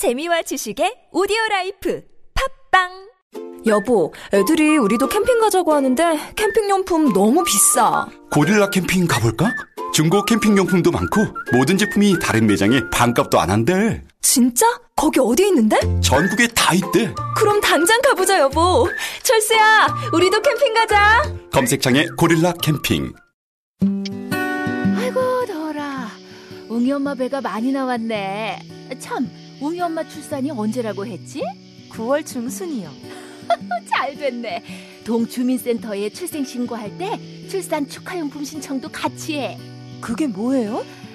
재미와 지식의 오디오 라이프 팟빵 여보, 애들이 우리도 캠핑 가자고 하는데 캠핑용품 너무 비싸. 고릴라 캠핑 가볼까? 중고 캠핑용품도 많고 모든 제품이 다른 매장에 반값도 안 한대. 진짜? 거기 어디 있는데? 전국에 다 있대. 그럼 당장 가보자, 여보. 철수야, 우리도 캠핑 가자. 검색창에 고릴라 캠핑. 아이고 더라 웅이 엄마 배가 많이 나왔네 참 웅이 엄마 출산이 언제라고 했지? 9월 중순이요. 잘 됐네 동주민센터에 출생 신고할 때 출산 축하용품 신청도 같이 해 그게 뭐예요?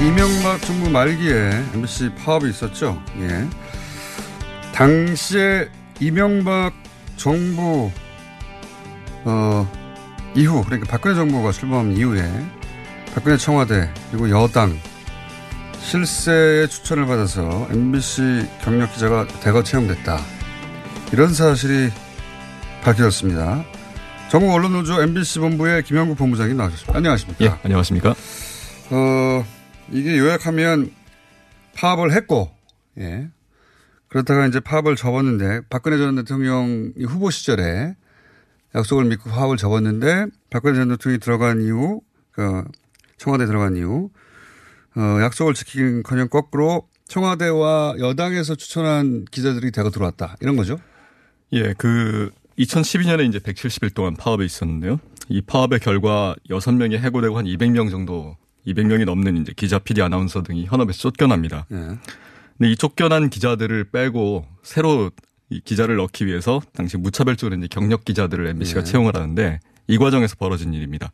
이명박 정부 말기에 MBC 파업이 있었죠. 예. 당시에 이명박 정부 어 이후 그러니까 박근혜 정부가 출범한 이후에 박근혜 청와대 그리고 여당 실세의 추천을 받아서 MBC 경력 기자가 대거 채용됐다. 이런 사실이 밝혀졌습니다. 전국 언론노조 MBC 본부의 김영국 본부장님 나와주셨습니다. 안녕하십니까? 예, 안녕하십니까? 어, 이게 요약하면 파업을 했고, 예. 그렇다가 이제 파업을 접었는데, 박근혜 전 대통령이 후보 시절에 약속을 믿고 파업을 접었는데, 박근혜 전 대통령이 들어간 이후, 그, 청와대 들어간 이후, 어, 약속을 지키긴 커녕 거꾸로 청와대와 여당에서 추천한 기자들이 대거 들어왔다. 이런 거죠? 예, 그 2012년에 이제 170일 동안 파업에 있었는데요. 이 파업의 결과 6명이 해고되고 한 200명 정도, 200명이 넘는 이제 기자, PD, 아나운서 등이 현업에서 쫓겨납니다. 예. 근데 이 쫓겨난 기자들을 빼고 새로 이 기자를 넣기 위해서 당시 무차별적으로 이제 경력 기자들을 MBC가 예. 채용을 하는데 이 과정에서 벌어진 일입니다.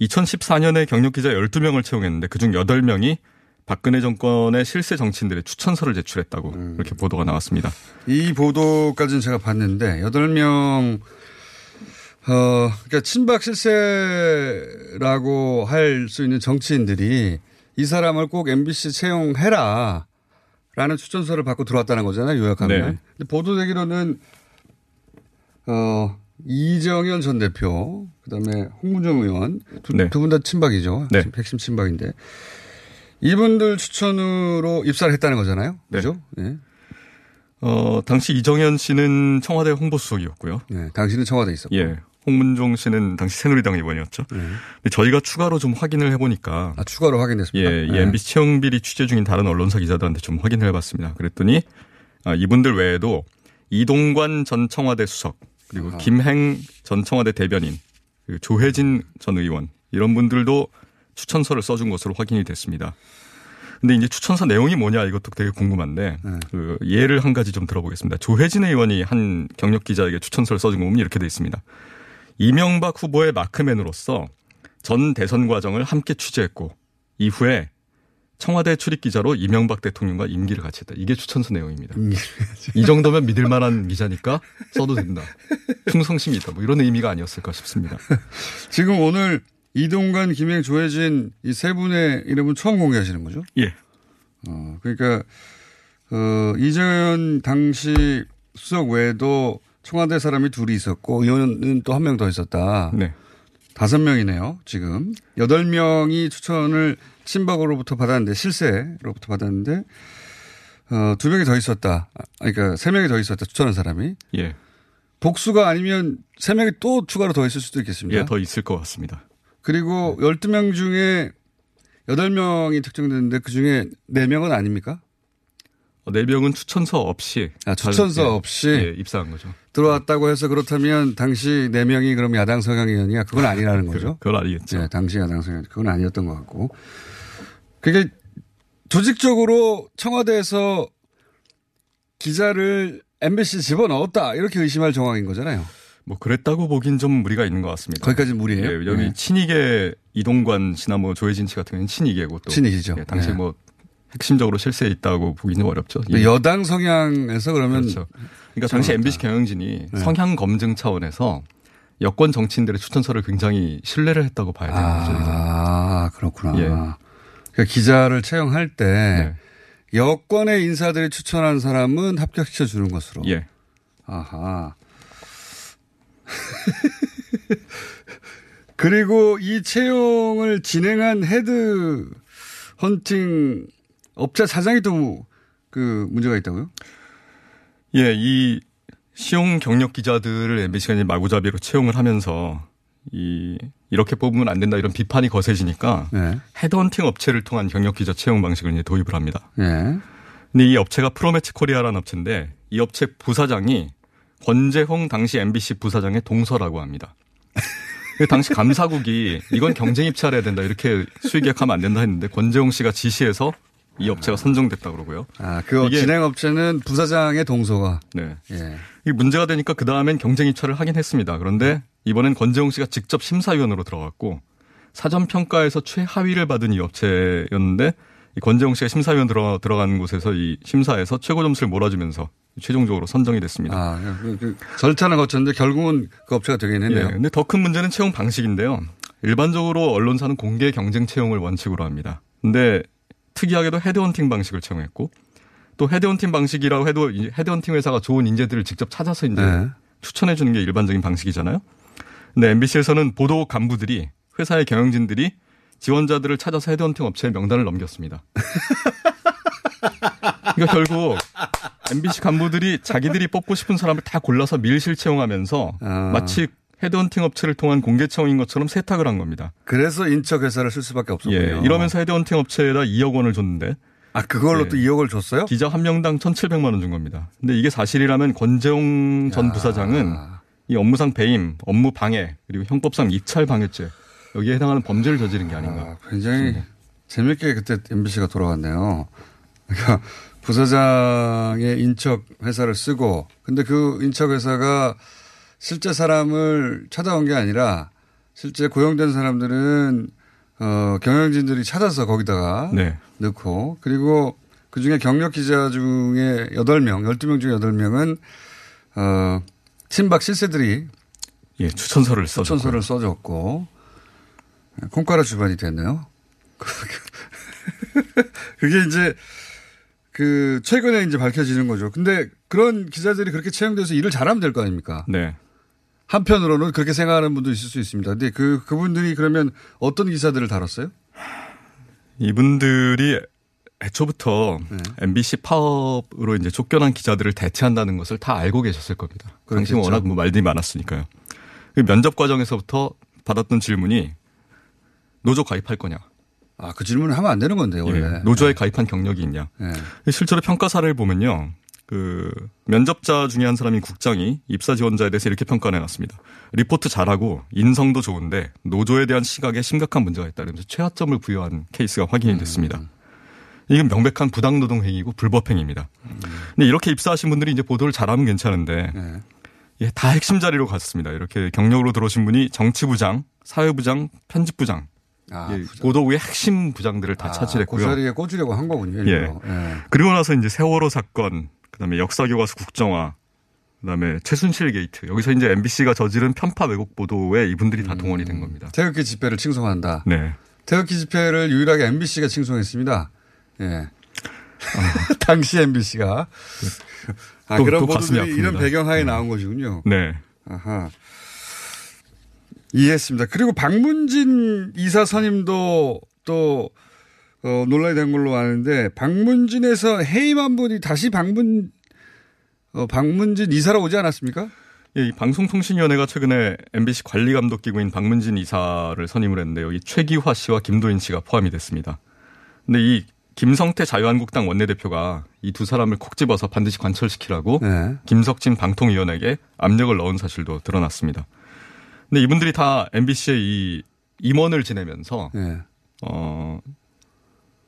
2014년에 경력 기자 12명을 채용했는데 그중 8명이 박근혜 정권의 실세 정치인들의 추천서를 제출했다고 음. 이렇게 보도가 나왔습니다. 이 보도까지는 제가 봤는데, 8명, 어, 그러니까 친박 실세라고 할 수 있는 정치인들이 이 사람을 꼭 MBC 채용해라. 라는 추천서를 받고 들어왔다는 거잖아요, 요약하면. 네. 근데 보도되기로는, 어, 이정현 전 대표, 그 다음에 홍문정 의원, 네. 두분 다 친박이죠. 네. 핵심 친박인데. 이분들 추천으로 입사를 했다는 거잖아요. 네. 그죠? 예. 어, 당시 이정현 씨는 청와대 홍보수석이었고요. 네. 당신은 청와대에 있었고. 예. 홍문종 씨는 당시 새누리당 의원이었죠. 네. 근데 저희가 추가로 좀 확인을 해보니까 아, 추가로 확인했습니다. 예, 이 네. MBC 채용 비리 취재 중인 다른 언론사 기자들한테 좀 확인을 해봤습니다. 그랬더니 아, 이분들 외에도 이동관 전 청와대 수석 그리고 아하. 김행 전 청와대 대변인 그리고 조혜진 전 의원 이런 분들도 추천서를 써준 것으로 확인이 됐습니다. 근데 이제 추천서 내용이 뭐냐 이것도 되게 궁금한데 네. 그 예를 한 가지 좀 들어보겠습니다. 조혜진 의원이 한 경력 기자에게 추천서를 써준 거 보면 이렇게 돼 있습니다. 이명박 후보의 마크맨으로서 전 대선 과정을 함께 취재했고 이후에 청와대 출입 기자로 이명박 대통령과 임기를 같이 했다. 이게 추천서 내용입니다. 이 정도면 믿을 만한 기자니까 써도 된다. 충성심이 있다. 뭐 이런 의미가 아니었을까 싶습니다. 지금 오늘 이동관, 김행, 조혜진 이 세 분의 이름은 처음 공개하시는 거죠? 예. 어, 그러니까, 어, 이재현 당시 수석 외에도 청와대 사람이 둘이 있었고 의원은 또 한 명 더 있었다. 네. 다섯 명이네요, 지금. 여덟 명이 추천을 친박으로부터 받았는데, 실세로부터 받았는데, 어, 두 명이 더 있었다. 아, 그러니까 세 명이 더 있었다, 추천한 사람이. 예. 복수가 아니면 3명이 또 추가로 더 있을 수도 있겠습니다. 예, 더 있을 것 같습니다. 그리고 12명 중에 8명이 특정됐는데 그 중에 4명은 아닙니까? 어, 네 명은 추천서 없이 아, 추천서 예, 없이 예, 입사한 거죠. 들어왔다고 해서 그렇다면 당시 4명이 그럼 야당 성향이었냐? 그건 아니라는 거죠. 그걸 알겠죠. 네, 당시 야당 성향. 그건 아니었던 것 같고. 그게 조직적으로 청와대에서 기자를 MBC 집어넣었다. 이렇게 의심할 정황인 거잖아요. 뭐 그랬다고 보긴 좀 무리가 있는 것 같습니다. 거기까지 무리예요? 예, 여기 네. 친이계 이동관 씨나 뭐 조혜진 씨 같은 경우는 친이계고 또 친이계죠. 예, 당시 네. 뭐 핵심적으로 실세에 있다고 보기는 어렵죠. 근데 여당 성향에서 그러면 그렇죠. 그러니까 당시. MBC 경영진이 네. 성향 검증 차원에서 여권 정치인들의 추천서를 굉장히 신뢰를 했다고 봐야 되는 거죠. 아, 그렇구나. 예. 그러니까 기자를 채용할 때 네. 여권의 인사들이 추천한 사람은 합격시켜 주는 것으로. 예. 아하. 그리고 이 채용을 진행한 헤드 헌팅 업체 사장이 또 그 문제가 있다고요? 예, 이 시용 경력 기자들을 MBC가 이제 마구잡이로 채용을 하면서 이 이렇게 뽑으면 안 된다 이런 비판이 거세지니까 네. 헤드헌팅 업체를 통한 경력 기자 채용 방식을 이제 도입을 합니다. 예. 근데 이 업체가 프로매치 코리아라는 업체인데 이 업체 부사장이 권재홍 당시 MBC 부사장의 동서라고 합니다. 그 당시 감사국이 이건 경쟁 입찰해야 된다 이렇게 수의 계약하면 안 된다 했는데 권재홍 씨가 지시해서 이 업체가 선정됐다 그러고요. 아, 그 진행업체는 부사장의 동서가. 네. 예. 이 문제가 되니까 그 다음엔 경쟁 입찰을 하긴 했습니다. 그런데 이번엔 권재홍 씨가 직접 심사위원으로 들어갔고 사전 평가에서 최하위를 받은 이 업체였는데 이 권재홍 씨가 심사위원 들어 들어간 곳에서 이 심사에서 최고 점수를 몰아주면서 최종적으로 선정이 됐습니다. 아, 그, 그 절차는 거쳤는데 결국은 그 업체가 되긴 예, 했네요. 근데 더 큰 문제는 채용 방식인데요. 일반적으로 언론사는 공개 경쟁 채용을 원칙으로 합니다. 근데 특이하게도 헤드헌팅 방식을 채용했고 또 헤드헌팅 방식이라고 해도 이 헤드헌팅 회사가 좋은 인재들을 직접 찾아서 이제 네. 추천해 주는 게 일반적인 방식이잖아요. 근데 MBC에서는 보도 간부들이 회사의 경영진들이 지원자들을 찾아서 헤드헌팅 업체에 명단을 넘겼습니다. 그러니까 결국 MBC 간부들이 자기들이 뽑고 싶은 사람을 다 골라서 밀실 채용하면서 아. 마치 헤드헌팅 업체를 통한 공개 채용인 것처럼 세탁을 한 겁니다. 그래서 인척 회사를 쓸 수밖에 없었군요. 예, 이러면서 헤드헌팅 업체에다 2억 원을 줬는데 아, 그걸로 예. 또 2억을 줬어요? 기자 한 명당 1,700만 원 준 겁니다. 근데 이게 사실이라면 권재홍 전 부사장은 이 업무상 배임, 업무 방해, 그리고 형법상 입찰 방해죄 여기에 해당하는 범죄를 저지른 게 아닌가. 아, 굉장히 재밌게 그때 MBC가 돌아갔네요. 그러니까 부사장의 인척 회사를 쓰고 근데 그 인척 회사가 실제 사람을 찾아온 게 아니라 실제 고용된 사람들은 어, 경영진들이 찾아서 거기다가 네. 넣고 그리고 그 중에 경력 기자 중에 8명, 12명 중에 8명은 어, 친박 실세들이 예, 추천서를 써줬고 추천서를 써줬고 콩가루 주반이 됐네요. 그게 이제 그 최근에 이제 밝혀지는 거죠. 근데 그런 기자들이 그렇게 채용돼서 일을 잘하면 될 거 아닙니까? 네. 한편으로는 그렇게 생각하는 분도 있을 수 있습니다. 근데 그 그분들이 그러면 어떤 기사들을 다뤘어요? 이분들이 애초부터 네. MBC 파업으로 이제 쫓겨난 기자들을 대체한다는 것을 다 알고 계셨을 겁니다. 당시. 워낙 뭐 말들이 많았으니까요. 그 면접 과정에서부터 받았던 질문이 노조 가입할 거냐? 아, 그 질문을 하면 안 되는 건데, 원래. 예, 노조에 가입한 경력이 있냐? 예. 실제로 평가 사례를 보면요. 그 면접자 중에 한 사람인 국장이 입사 지원자에 대해서 이렇게 평가해 놨습니다. 리포트 잘하고 인성도 좋은데 노조에 대한 시각에 심각한 문제가 있다. 그러면서 최하점을 부여한 케이스가 확인이 됐습니다. 이건 명백한 부당노동 행위고 불법 행위입니다. 근데 이렇게 입사하신 분들이 이제 보도를 잘하면 괜찮은데 예. 예, 다 핵심 자리로 갔습니다. 이렇게 경력으로 들어오신 분이 정치부장, 사회부장, 편집부장, 아, 예, 부장. 보도부의 핵심 부장들을 다 아, 차지했고요. 그 자리에 꽂으려고 한 거군요. 일부러. 예. 그리고 나서 이제 세월호 사건, 그다음에 역사교과서 국정화, 그다음에 최순실 게이트 여기서 이제 MBC가 저지른 편파 왜곡 보도에 이분들이 다 동원이 된 겁니다. 태극기 집회를 칭송한다. 네. 태극기 집회를 유일하게 MBC가 칭송했습니다. 예. 당시 MBC가. 아, 또- 그런 보도들이 이런. 배경하에 나온 것이군요. 네. 아하. 이해했습니다. 그리고 방문진 이사 선임도 또 어, 논란이 된 걸로 아는데 박문진에서 해임한 분이 다시 박문 어, 박문진 이사로 오지 않았습니까? 예, 이 방송통신위원회가 최근에 MBC 관리감독 기구인 박문진 이사를 선임을 했는데 여기 최기화 씨와 김도인 씨가 포함이 됐습니다. 근데 이 김성태 자유한국당 원내대표가 이 두 사람을 콕 집어서 반드시 관철시키라고 네. 김석진 방통위원에게 압력을 넣은 사실도 드러났습니다. 근데 이분들이 다 MBC의 이 임원을 지내면서 네. 어,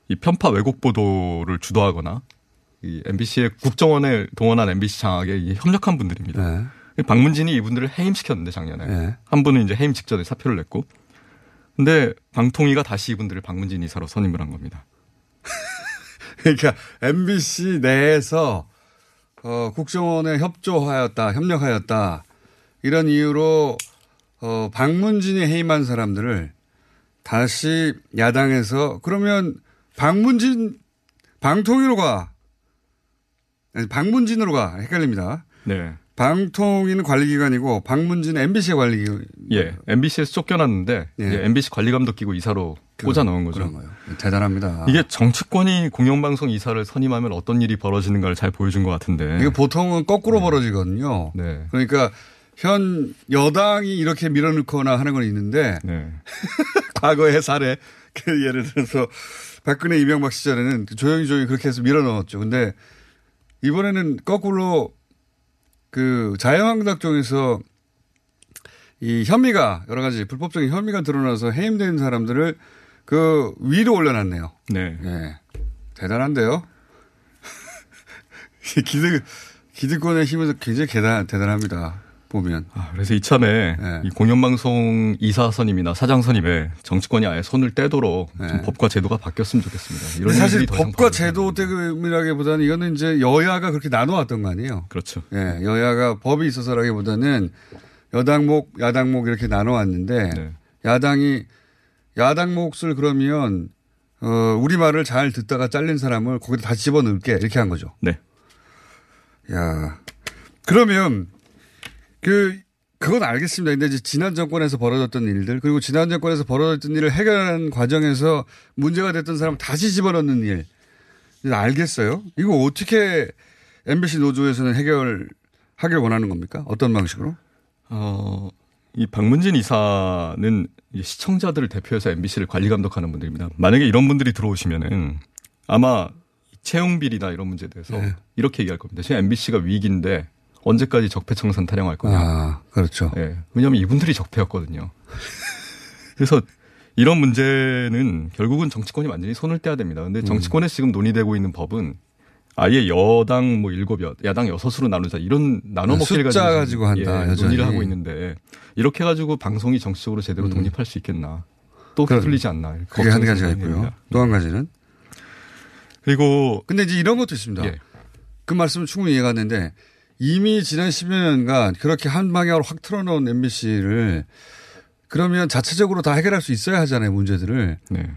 이 편파 왜곡 보도를 주도하거나 이 MBC의 국정원에 동원한 MBC 장악에 이 협력한 분들입니다. 네. 박문진이 이분들을 해임시켰는데 작년에 네. 한 분은 이제 해임 직전에 사표를 냈고, 근데 방통위가 다시 이분들을 박문진 이사로 선임을 한 겁니다. 그러니까 MBC 내에서 어, 국정원에 협조하였다, 협력하였다 이런 이유로 어, 박문진이 해임한 사람들을 다시 야당에서 그러면 박문진 방통위로 가, 아니, 박문진으로 가 헷갈립니다. 네. 방통위는 관리기관이고 박문진은 MBC의 관리기관. 예. MBC에서 쫓겨났는데 예. 이제 MBC 관리감독 기구 이사로 꽂아 넣은 거죠. 그런 거예요. 대단합니다. 이게 정치권이 공영방송 이사를 선임하면 어떤 일이 벌어지는가를 잘 보여준 것 같은데. 이게 보통은 거꾸로 벌어지거든요. 네. 그러니까 현 여당이 이렇게 밀어넣거나 하는 건 있는데 네. 과거의 사례 그 예를 들어서 박근혜 이명박 시절에는 조용히 조용히 그렇게 해서 밀어넣었죠. 근데 이번에는 거꾸로 그 자유한국당 쪽에서 이 혐의가 여러 가지 불법적인 혐의가 드러나서 해임된 사람들을 그 위로 올려놨네요. 네. 예. 대단한데요? 기득, 기득권의 힘에서 굉장히 대단, 대단합니다. 보면. 아, 그래서 이참에 네. 이 공영방송 이사 선임이나 사장 선임에 정치권이 아예 손을 떼도록 좀 네. 법과 제도가 바뀌었으면 좋겠습니다. 이런 사실 법과 제도 때문이라기보다는 이거는 이제 여야가 그렇게 나눠왔던 거 아니에요? 그렇죠. 예, 여야가 법이 있어서라기보다는 여당목, 야당목 이렇게 나눠왔는데 네. 야당이 야당 몫을 그러면 어, 우리 말을 잘 듣다가 잘린 사람을 거기다 다시 집어넣을게 이렇게 한 거죠. 네. 야 그러면 그 그건 알겠습니다. 근데 이제 지난 정권에서 벌어졌던 일들 그리고 지난 정권에서 벌어졌던 일을 해결하는 과정에서 문제가 됐던 사람 다시 집어넣는 일 알겠어요. 이거 어떻게 MBC 노조에서는 해결하길 원하는 겁니까? 어떤 방식으로? 어, 이 박문진 이사는 이 시청자들을 대표해서 MBC를 관리 감독하는 분들입니다. 만약에 이런 분들이 들어오시면은 아마 채용 비리나 이런 문제에 대해서 네. 이렇게 얘기할 겁니다. 지금 MBC가 위기인데 언제까지 적폐청산 타령할 거냐. 아 그렇죠. 예. 왜냐하면 이분들이 적폐였거든요. 그래서 이런 문제는 결국은 정치권이 완전히 손을 떼야 됩니다. 음. 근데 정치권에서 지금 논의되고 있는 법은 아예 여당 뭐 일곱 여, 야당 여섯으로 나누자 이런 나눠 네, 먹기를 가지고 가지고 한다, 예, 여전히. 논의를 하고 있는데 이렇게 가지고 방송이 정치적으로 제대로 독립할 수 있겠나? 또 휘둘리지 않나? 음. 그게 한 가지가 있고요. 또 한 가지는 그리고 근데 이제 이런 것도 있습니다. 예. 그 말씀은 충분히 이해가 되는데 이미 지난 10여 년간 그렇게 한 방향으로 확 틀어놓은 MBC를 그러면 자체적으로 다 해결할 수 있어야 하잖아요, 문제들을. 네.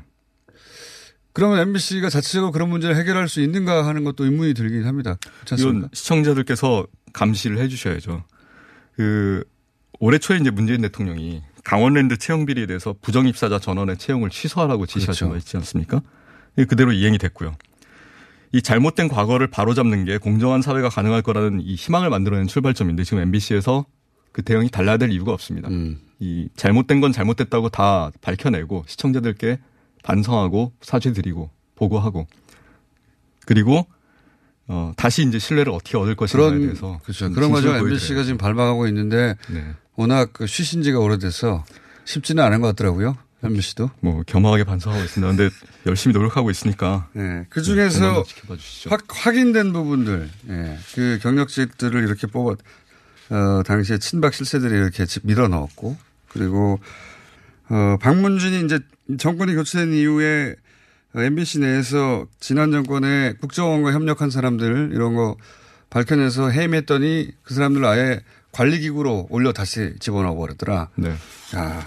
그러면 MBC가 자체적으로 그런 문제를 해결할 수 있는가 하는 것도 의문이 들긴 합니다. 이건 시청자들께서 감시를 해 주셔야죠. 그 올해 초에 이제 문재인 대통령이 강원랜드 채용 비리에 대해서 부정 입사자 전원의 채용을 취소하라고 지시하신 그렇죠. 거 있지 않습니까? 이게 그대로 이행이 됐고요. 이 잘못된 과거를 바로잡는 게 공정한 사회가 가능할 거라는 이 희망을 만들어낸 출발점인데 지금 MBC에서 그 대응이 달라야 될 이유가 없습니다. 음. 이 잘못된 건 잘못됐다고 다 밝혀내고 시청자들께 반성하고 사죄드리고 보고하고 그리고 어 다시 이제 신뢰를 어떻게 얻을 것인가에 그런 대해서 그렇죠. 좀 그런 과정 MBC가. 지금 밟아가고 있는데 네. 워낙 그 쉬신 지가 오래돼서 쉽지는 않은 것 같더라고요. MBC도. 뭐 겸허하게 반성하고 있습니다. 근데 열심히 노력하고 있으니까 네. 그 네, 중에서 주시죠. 확, 확인된 부분들, 예. 그 경력직들을 이렇게 뽑아, 어, 당시에 친박 실세들이 이렇게 집 밀어 넣었고, 그리고, 어, 박문진이 이제 정권이 교체된 이후에 MBC 내에서 지난 정권에 국정원과 협력한 사람들 이런 거 밝혀내서 해임했더니 그 사람들 아예 관리기구로 올려 다시 집어넣어 버렸더라. 네. 야.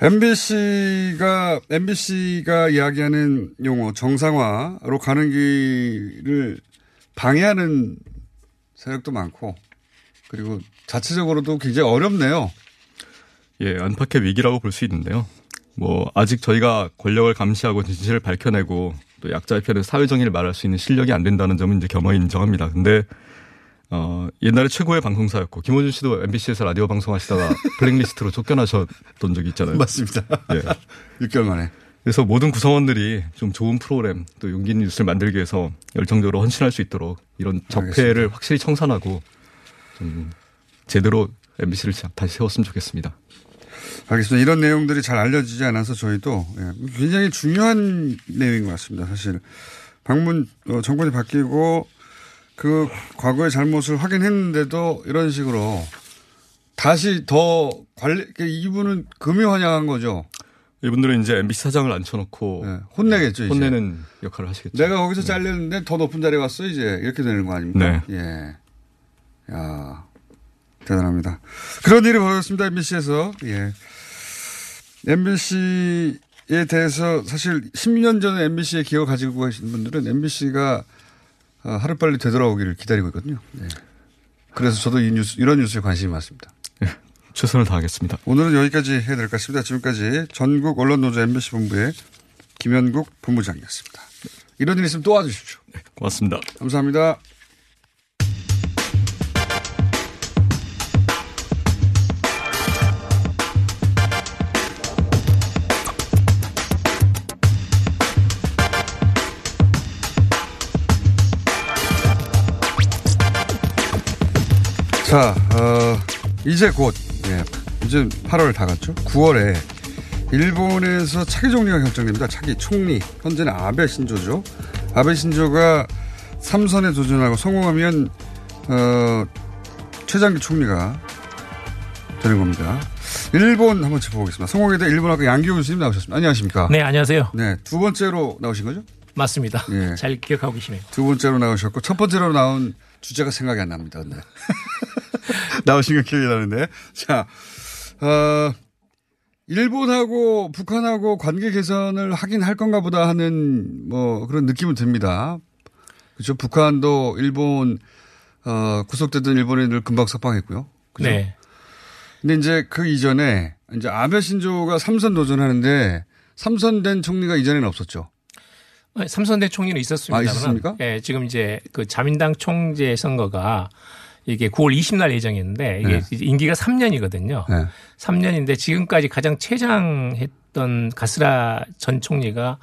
MBC가, MBC가 이야기하는 용어, 정상화로 가는 길을 방해하는 세력도 많고, 그리고 자체적으로도 굉장히 어렵네요. 예, 안팎의 위기라고 볼 수 있는데요. 뭐 아직 저희가 권력을 감시하고 진실을 밝혀내고 또 약자의 편에 사회 정의를 말할 수 있는 실력이 안 된다는 점은 이제 겸허히 인정합니다. 근데 어, 옛날에 최고의 방송사였고 김원준 씨도 MBC에서 라디오 방송하시다가 블랙리스트로 쫓겨나셨던 적이 있잖아요. 맞습니다. 예. 6개월 만에. 그래서 모든 구성원들이 좀 좋은 프로그램 또 용기 있는 뉴스를 만들기 위해서 열정적으로 헌신할 수 있도록 이런 적폐를 알겠습니다. 확실히 청산하고 좀 제대로 MBC를 다시 세웠으면 좋겠습니다. 알겠습니다. 이런 내용들이 잘 알려지지 않아서 저희도 예, 굉장히 중요한 내용인 것 같습니다. 사실 방문 어, 정권이 바뀌고 그 과거의 잘못을 확인했는데도 이런 식으로 다시 더 관리 그러니까 이분은 금유환영한 거죠. 이분들은 이제 MBC 사장을 앉혀놓고 예, 혼내겠죠. 이제. 혼내는 역할을 하시겠죠. 내가 거기서 잘렸는데 더 높은 자리에 왔어 이제 이렇게 되는 거 아닙니까? 네. 예. 야 대단합니다. 그런 일이 벌어졌습니다. MBC에서 예. MBC에 대해서 사실 10년 전에 MBC의 기억을 가지고 계신 분들은 MBC가 어, 하루빨리 되돌아오기를 기다리고 있거든요. 네. 그래서 저도 이 뉴스, 이런 뉴스에 관심이 많습니다. 최선을 다하겠습니다. 오늘은 여기까지 해야 될 것 같습니다. 지금까지 전국 언론노조 MBC 본부의 김현국 본부장이었습니다. 이런 일 있으면 또 와주십시오. 고맙습니다. 감사합니다. 자, 어, 이제 곧, 예, 이제 8월 다 갔죠? 9월에 일본에서 차기 종리가 결정됩니다. 차기 총리. 현재는 아베 신조죠. 아베 신조가 3선에 도전하고 성공하면, 어, 최장기 총리가 되는 겁니다. 일본 한번 짚어보겠습니다. 성공에 대해 일본 학교 양기호 교수님 나오셨습니다. 안녕하십니까? 네, 안녕하세요. 네, 두 번째로 나오신 거죠? 맞습니다. 예. 잘 기억하고 계시네요. 두 번째로 나오셨고 첫 번째로 나온 주제가 생각이 안 납니다. 근데 나오신 건 기억이 나는데 자 어, 일본하고 북한하고 관계 개선을 하긴 할 건가 보다 하는 뭐 그런 느낌은 듭니다. 그렇죠. 북한도 일본 어, 구속됐던 일본인들 금방 석방했고요. 그죠? 네. 근데 이제 그 이전에 이제 아베 신조가 삼선 도전하는데 삼선된 총리가 이전에는 없었죠. 어, 삼선대 총리는 있었습니다. 아, 있었습니까? 예, 지금 이제 그 자민당 총재 선거가 이게 9월 20날 예정이었는데 이게 네. 임기가 3년이거든요. 네. 3년인데 지금까지 가장 최장했던 가스라 전 총리가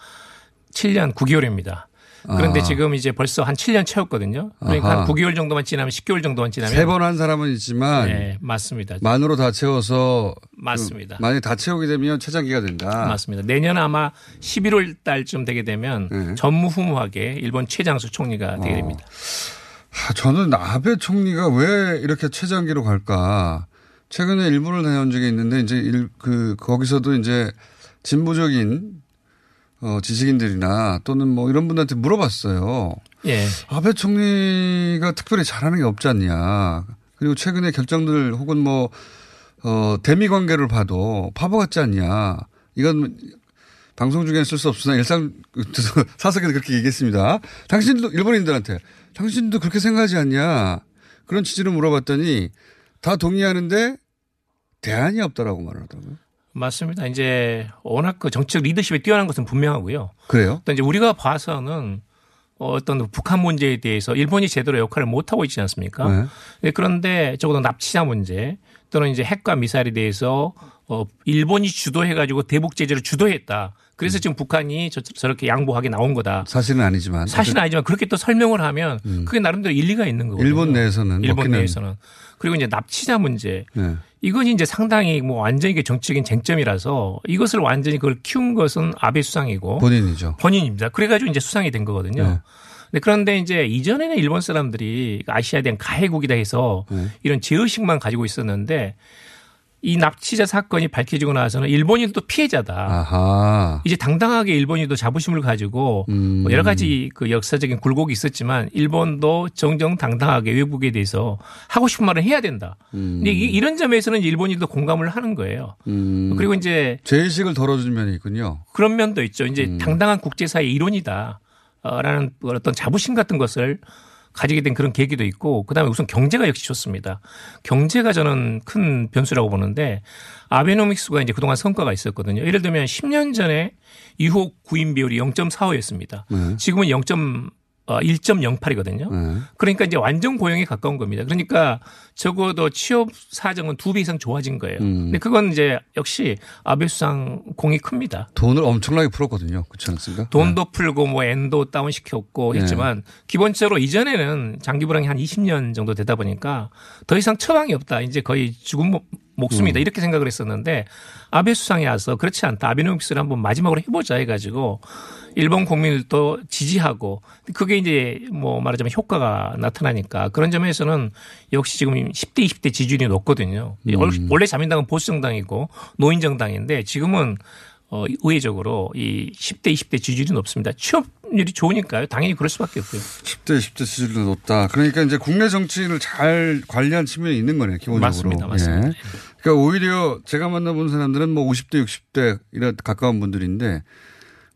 7년 9개월입니다. 그런데 아. 지금 이제 벌써 한 7년 채웠거든요. 그러니까 아하. 한 9개월 정도만 지나면 10개월 정도만 지나면 세 번 한 사람은 있지만 네, 맞습니다. 만으로 다 채워서 맞습니다. 그 만약에 다 채우게 되면 최장기가 된다. 맞습니다. 내년 아마 11월 달쯤 되게 되면 네. 전무후무하게 일본 최장수 총리가 되게 어. 됩니다. 아, 저는 아베 총리가 왜 이렇게 최장기로 갈까? 최근에 일본을 다녀온 적이 있는데 이제 일, 그 거기서도 이제 진보적인 어, 지식인들이나 또는 뭐 이런 분들한테 물어봤어요. 예. 아베 총리가 특별히 잘하는 게 없지 않냐. 그리고 최근에 결정들 혹은 뭐, 어, 대미 관계를 봐도 바보 같지 않냐. 이건 방송 중에는 쓸 수 없으나 일상, 사석에서 그렇게 얘기했습니다. 당신도 일본인들한테 당신도 그렇게 생각하지 않냐. 그런 취지로 물어봤더니 다 동의하는데 대안이 없다라고 말하더라고요. 맞습니다. 이제 워낙 그 정치적 리더십에 뛰어난 것은 분명하고요. 그래요? 또 이제 우리가 봐서는 어떤 북한 문제에 대해서 일본이 제대로 역할을 못 하고 있지 않습니까? 네. 네, 그런데 적어도 납치자 문제 또는 이제 핵과 미사일에 대해서 어 일본이 주도해 가지고 대북 제재를 주도했다. 그래서 지금 북한이 저, 저렇게 양보하게 나온 거다. 사실은 아니지만. 사실은 아니지만 그렇게 또 설명을 하면 그게 나름대로 일리가 있는 거거든요. 음. 일본 내에서는 일본 내에서는 그리고 이제 납치자 문제 네. 이건 이제 상당히 뭐 완전히 이게 정치적인 쟁점이라서 이것을 완전히 그걸 키운 것은 아베 수상이고 본인이죠. 본인입니다. 그래가지고 이제 수상이 된 거거든요. 네. 네, 그런데 이제 이전에는 일본 사람들이 아시아에 대한 가해국이다 해서 네. 이런 제의식만 가지고 있었는데 이 납치자 사건이 밝혀지고 나서는 일본인도 피해자다. 아하. 이제 당당하게 일본인도 자부심을 가지고 음. 뭐 여러 가지 그 역사적인 굴곡이 있었지만 일본도 정정당당하게 외국에 대해서 하고 싶은 말을 해야 된다. 근데 이- 이런 점에서는 일본인도 공감을 하는 거예요. 음. 그리고 이제 죄의식을 덜어준 면이 있군요. 그런 면도 있죠. 이제 음. 당당한 국제사회 일원이다. 어, 라는 어떤 자부심 같은 것을 가지게 된 그런 계기도 있고 그다음에 우선 경제가 역시 좋습니다. 경제가 저는 큰 변수라고 보는데 아베노믹스가 이제 그동안 성과가 있었거든요. 예를 들면 10년 전에 유혹 구인 비율이 0.45였습니다. 네. 지금은 어, 1.08이거든요. 네. 그러니까 이제 완전 고용에 가까운 겁니다. 그러니까 적어도 취업 사정은 두 배 이상 좋아진 거예요. 음. 근데 그건 이제 역시 아베 수상 공이 큽니다. 돈을 엄청나게 풀었거든요. 그렇지 않습니까? 돈도 풀고 뭐 엔도 다운 시켰고 네. 했지만 기본적으로 이전에는 장기 불황이 한 20년 정도 되다 보니까 더 이상 처방이 없다. 이제 거의 죽은 목- 목숨이다. 음. 이렇게 생각을 했었는데 아베 수상이 와서 그렇지 않다. 아베노믹스를 한번 마지막으로 해보자 해가지고 일본 국민들도 지지하고 그게 이제 뭐 말하자면 효과가 나타나니까 그런 점에서는 역시 지금 10대 20대 지지율이 높거든요. 음. 원래 자민당은 보수정당이고 노인정당인데 지금은 어, 의외적으로 이 10대 20대 지지율이 높습니다. 취업률이 좋으니까요. 당연히 그럴 수밖에 없고요. 10대 20대 지지율도 높다. 그러니까 이제 국내 정치인을 잘 관리한 측면이 있는 거네요. 기본적으로. 맞습니다. 맞습니다. 예. 그러니까 오히려 제가 만나본 사람들은 뭐 50대 60대 이런 가까운 분들인데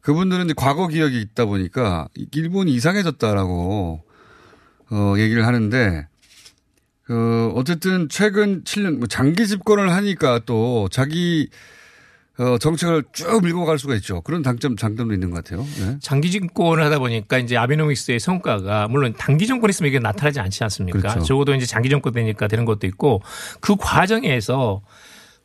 그분들은 이제 과거 기억이 있다 보니까 일본이 이상해졌다라고 어 얘기를 하는데 그 어쨌든 최근 7년 뭐 장기 집권을 하니까 또 자기 어 정책을 쭉 밀고 갈 수가 있죠. 그런 장점 장점도 있는 것 같아요. 네. 장기 집권을 하다 보니까 이제 아베노믹스의 성과가 물론 단기 정권 있으면 이게 나타나지 않지 않습니까? 그렇죠. 적어도 이제 장기 정권 되니까 되는 것도 있고 그 과정에서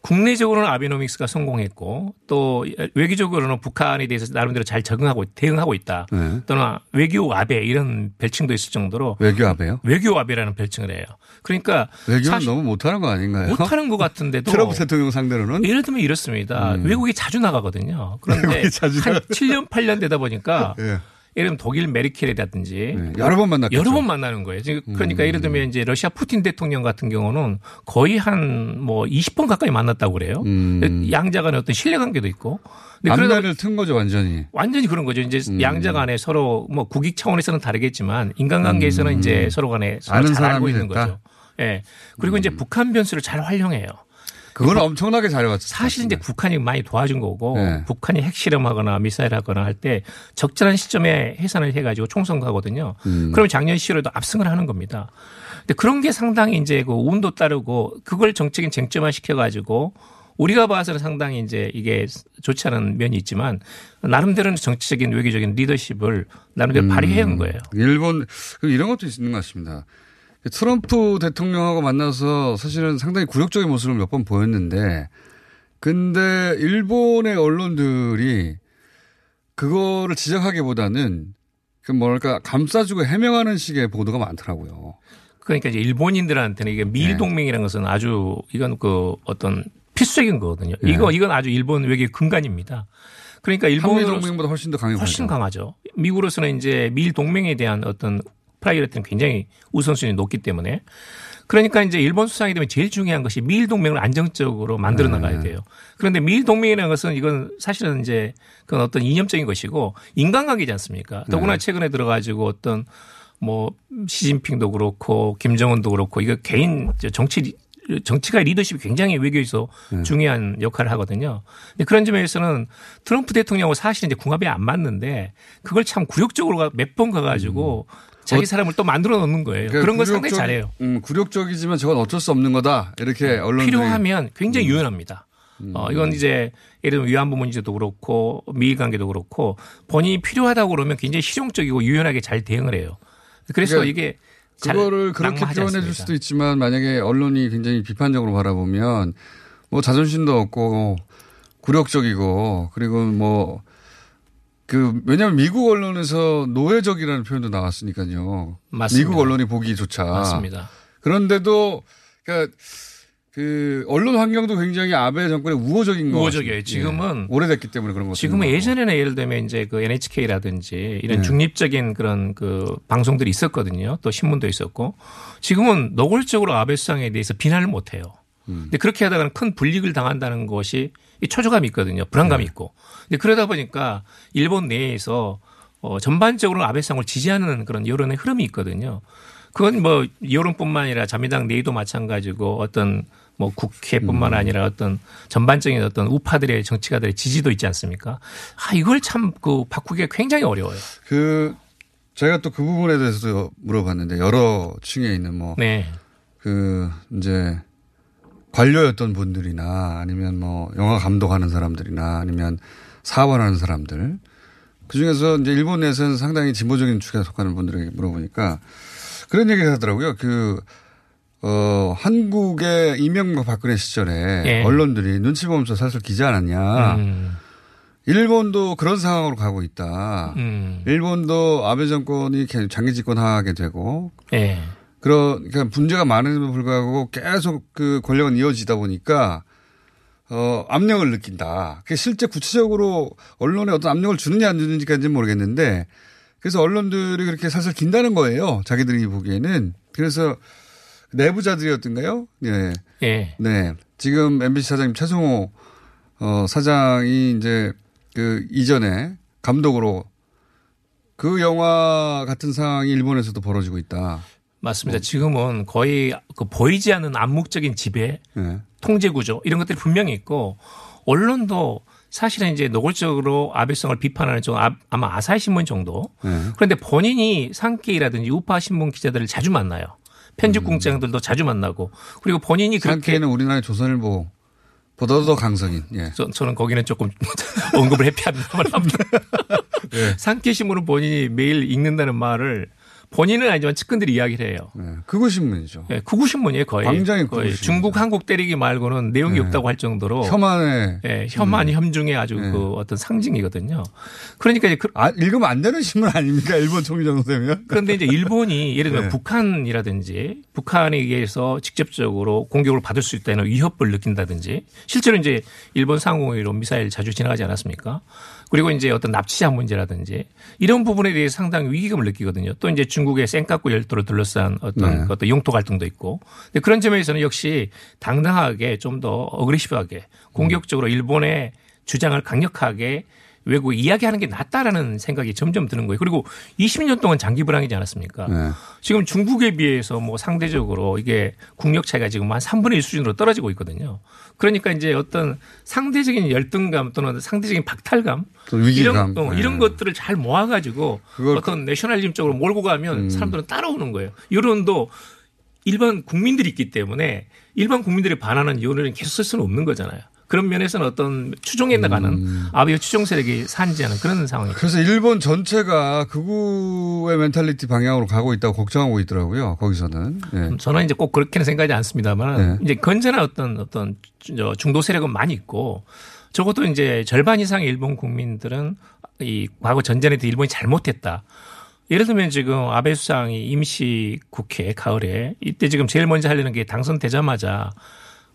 국내적으로는 아베노믹스가 성공했고 또 외교적으로는 북한에 대해서 나름대로 잘 적응하고 대응하고 있다. 네. 또는 외교 아베 이런 별칭도 있을 정도로 외교 아베요? 외교 아베라는 별칭을 해요. 그러니까 외교는 너무 못하는 거 아닌가요? 못하는 것 같은데도 트럼프 대통령 상대로는 예를 들면 이렇습니다. 외국에 자주 나가거든요. 그런데 음. 자주 한 나가- 7년 8년 되다 보니까 예. 예를 들면 독일 메르켈이라든지 네, 여러 번 만났겠죠. 여러 번 만나는 거예요. 지금 그러니까 음. 예를 들면 이제 러시아 푸틴 대통령 같은 경우는 거의 한 뭐 20번 가까이 만났다고 그래요. 음. 양자 간의 어떤 신뢰 관계도 있고. 앞날을 튼 거죠 완전히. 완전히 그런 거죠. 이제 음. 양자 간에 서로 뭐 국익 차원에서는 다르겠지만 인간관계에서는 이제 서로 간에 서로 음. 잘 알고 있는 됐다? 음. 거죠. 예. 그리고 이제 북한 변수를 잘 활용해요. 그건 엄청나게 잘해왔죠. 사실 이제 북한이 많이 도와준 거고 네. 북한이 핵실험하거나 미사일 하거나 할 때 적절한 시점에 해산을 해가지고 총선가거든요. 음. 그럼 작년 10월에도 압승을 하는 겁니다. 근데 그런 게 상당히 이제 그 운도 따르고 그걸 정책인 쟁점화 시켜가지고 우리가 봐서는 상당히 이제 이게 좋지 않은 면이 있지만 나름대로는 정치적인 외교적인 리더십을 나름대로 발휘해 온 거예요. 일본 그 이런 것도 있는 것 같습니다. 트럼프 대통령하고 만나서 사실은 상당히 굴욕적인 모습을 몇 번 보였는데, 근데 일본의 언론들이 그거를 지적하기보다는 그 뭐랄까 감싸주고 해명하는 식의 보도가 많더라고요. 그러니까 이제 일본인들한테는 이게 미일 네. 동맹이라는 것은 아주 이건 그 어떤 필수적인 거거든요. 네. 이거 이건 아주 일본 외교의 근간입니다. 그러니까 일본은 동맹보다 훨씬 더 강력하죠. 훨씬 강하죠. 미국으로서는 이제 미일 동맹에 대한 어떤 priority는 굉장히 우선순위 높기 때문에 그러니까 이제 일본 수상이 되면 제일 중요한 것이 미일 동맹을 안정적으로 만들어 네. 나가야 돼요. 그런데 미일 동맹이라는 것은 이건 사실은 이제 그건 어떤 이념적인 것이고 인간관계지 않습니까? 더구나 네. 최근에 들어가지고 어떤 뭐 시진핑도 그렇고 김정은도 그렇고 이거 개인 정치 정치가 리더십이 굉장히 외교에서 네. 중요한 역할을 하거든요. 근데 그런 점에서는 트럼프 대통령하고 사실 이제 궁합이 안 맞는데 그걸 참 굴욕적으로 몇 번 가가지고 자기 사람을 또 만들어 놓는 거예요. 음. 그러니까 그런 걸 상당히 잘해요. 음, 굴욕적이지만 저건 어쩔 수 없는 거다. 이렇게 언론들이 필요하면 굉장히 음. 유연합니다. 어, 이건 이제 예를 들면 위안부 문제도 그렇고 미일 관계도 그렇고 본인이 필요하다고 그러면 굉장히 실용적이고 유연하게 잘 대응을 해요. 그래서 그러니까 이게 잘 그거를 그렇게 표현해 줄 않습니다. 수도 있지만 만약에 언론이 굉장히 비판적으로 바라보면 뭐 자존심도 없고 굴욕적이고 그리고 뭐 그 왜냐하면 미국 언론에서 노예적이라는 표현도 나왔으니까요. 맞습니다. 미국 언론이 보기조차 맞습니다. 그런데도 그러니까 그 언론 환경도 굉장히 아베 정권의 우호적인 거 우호적이에요. 지금은 오래됐기 때문에 그런 것도 지금은 예전에는 예를 들면 이제 그 NHK라든지 이런 네. 중립적인 그런 그 방송들이 있었거든요. 또 신문도 있었고 지금은 노골적으로 아베 수상에 대해서 비난을 못 해요. 음. 근데 그렇게 하다가는 큰 불이익을 당한다는 것이 이 초조감이 있거든요. 네. 불안감이 있고. 근데 그러다 보니까 일본 내에서 어 전반적으로 아베 수상을 지지하는 그런 여론의 흐름이 있거든요. 그건 뭐 여론뿐만 아니라 자민당 내에도 마찬가지고 어떤 뭐 국회뿐만 음. 아니라 어떤 전반적인 어떤 우파들의 정치가들의 지지도 있지 않습니까? 아 이걸 참 그 바꾸기가 굉장히 어려워요. 그 제가 또 그 부분에 대해서도 물어봤는데 여러 층에 있는 뭐 네. 그 이제 관료였던 분들이나 아니면 뭐 영화 감독하는 사람들이나 아니면 사업을 하는 사람들 그 중에서 이제 일본 내에서는 상당히 진보적인 축에 속하는 분들에게 물어보니까 그런 얘기를 하더라고요. 그, 어, 한국의 이명박 박근혜 시절에 예. 언론들이 눈치 보면서 사실 기자 않았냐. 음, 일본도 그런 상황으로 가고 있다. 음, 일본도 아베 정권이 개- 장기 집권하게 되고 예. 그런 그러니까 문제가 많음에도 불구하고 계속 그 권력은 이어지다 보니까 어 압력을 느낀다. 그게 실제 구체적으로 언론에 어떤 압력을 주느냐 안 주는지까지는 모르겠는데 그래서 언론들이 그렇게 사실 긴다는 거예요. 자기들이 보기에는 그래서 내부자들이었던가요? 예. 예. 네. 지금 MBC 사장님 최성호 어, 사장이 이제 그 이전에 감독으로 그 영화 같은 상황이 일본에서도 벌어지고 있다. 맞습니다. 지금은 거의 그 보이지 않는 암묵적인 지배, 네. 통제 구조 이런 것들이 분명히 있고 언론도 사실은 이제 노골적으로 아베성을 비판하는 좀 아- 아마 아사히 신문 정도. 네. 그런데 본인이 산케이라든지 우파 신문 기자들을 자주 만나요. 편집 공장들도 자주 만나고 그리고 본인이 그렇게 산케이는 우리나라의 조선일보 보다 더 강성인. 예. 저, 저는 거기는 조금 언급을 회피합니다만 예. 산케이 신문은 본인이 매일 읽는다는 말을 본인은 아니지만 측근들이 이야기를 해요. 네. 극우 신문이죠. 예, 극우 신문이에요 거의. 굉장히 극우 거의 신문이죠. 중국 한국 때리기 말고는 내용이 네. 없다고 할 정도로 혐한의 예, 혐한 혐중의 아주 네. 그 어떤 상징이거든요. 그러니까 이제 그, 아, 읽으면 안 되는 신문 아닙니까? 일본 총리 정도 되면. 그런데 이제 일본이 예를 들면 네. 북한이라든지 북한에 의해서 직접적으로 공격을 받을 수 있다는 위협을 느낀다든지 실제로 이제 일본 상공으로 미사일 자주 지나가지 않았습니까? 그리고 이제 어떤 납치자 문제라든지 이런 부분에 대해서 상당히 위기감을 느끼거든요. 또 이제 중국의 쌩까꾸 열도를 둘러싼 어떤 네. 그 어떤 용토 갈등도 있고. 근데 그런 점에서는 역시 당당하게 좀 더 어그레시브하게 공격적으로 일본의 주장을 강력하게 외국에 이야기하는 게 낫다라는 생각이 점점 드는 거예요. 그리고 20년 동안 장기 불황이지 않았습니까? 네. 지금 중국에 비해서 뭐 상대적으로 이게 국력 차이가 지금 한 3분의 1 수준으로 떨어지고 있거든요. 그러니까 이제 어떤 상대적인 열등감 또는 상대적인 박탈감. 이런, 어, 네. 이런 것들을 잘 모아가지고 어떤 내셔널리즘 쪽으로 몰고 가면 음. 사람들은 따라오는 거예요. 여론도 일반 국민들이 있기 때문에 일반 국민들이 반하는 여론을 계속 쓸 수는 없는 거잖아요. 그런 면에서는 어떤 추종해 나가는 음. 아베의 추종 세력이 산지하는 그런 상황이죠. 그래서 일본 전체가 극우의 멘탈리티 방향으로 가고 있다고 걱정하고 있더라고요. 거기서는. 예. 저는 이제 꼭 그렇게는 생각하지 않습니다만 네. 이제 건전한 어떤 어떤 저 중도 세력은 많이 있고 적어도 이제 절반 이상의 일본 국민들은 이 과거 전전에도 일본이 잘못했다. 예를 들면 지금 아베 수상이 임시 국회 가을에 이때 지금 제일 먼저 하려는 게 당선되자마자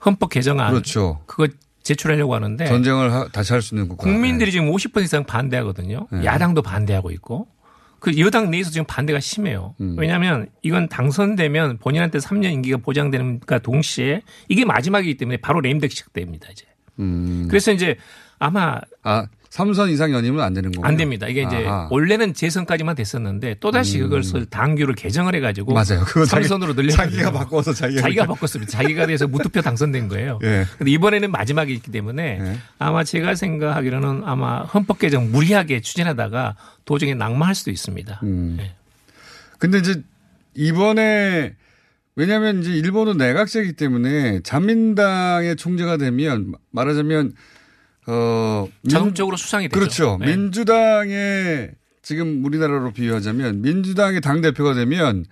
헌법 개정안 그렇죠. 그거 제출하려고 하는데 전쟁을 하- 다시 할 수 있는 국가. 국민들이 지금 50% 이상 반대하거든요. 네. 야당도 반대하고 있고. 그 여당 내에서 지금 반대가 심해요. 음. 왜냐하면 이건 당선되면 본인한테 3년 임기가 보장되는가 동시에 이게 마지막이기 때문에 바로 레임덱 시작됩니다. 이제. 음. 그래서 이제 아마 아, 3선 이상 연임은 안 되는 거고. 안 됩니다. 이게 이제 아하. 원래는 재선까지만 됐었는데 또 다시 음. 그것을 당규를 개정을 해가지고 맞아요. 그거 삼선으로 늘려 자기가 바꿔서 자기가 자기가 바꿨습니다. 자기가 돼서 무투표 당선된 거예요. 예. 근데 이번에는 마지막이기 때문에 예. 아마 제가 생각하기로는 아마 헌법 개정 무리하게 추진하다가 도중에 낙마할 수도 있습니다. 음. 예. 근데 이제 이번에 왜냐하면 이제 일본은 내각제이기 때문에 자민당의 총재가 되면 말하자면 어 민- 자동적으로 수상이 되죠. 그렇죠. 네. 민주당의 지금 우리나라로 비유하자면 민주당의 당 대표가 되면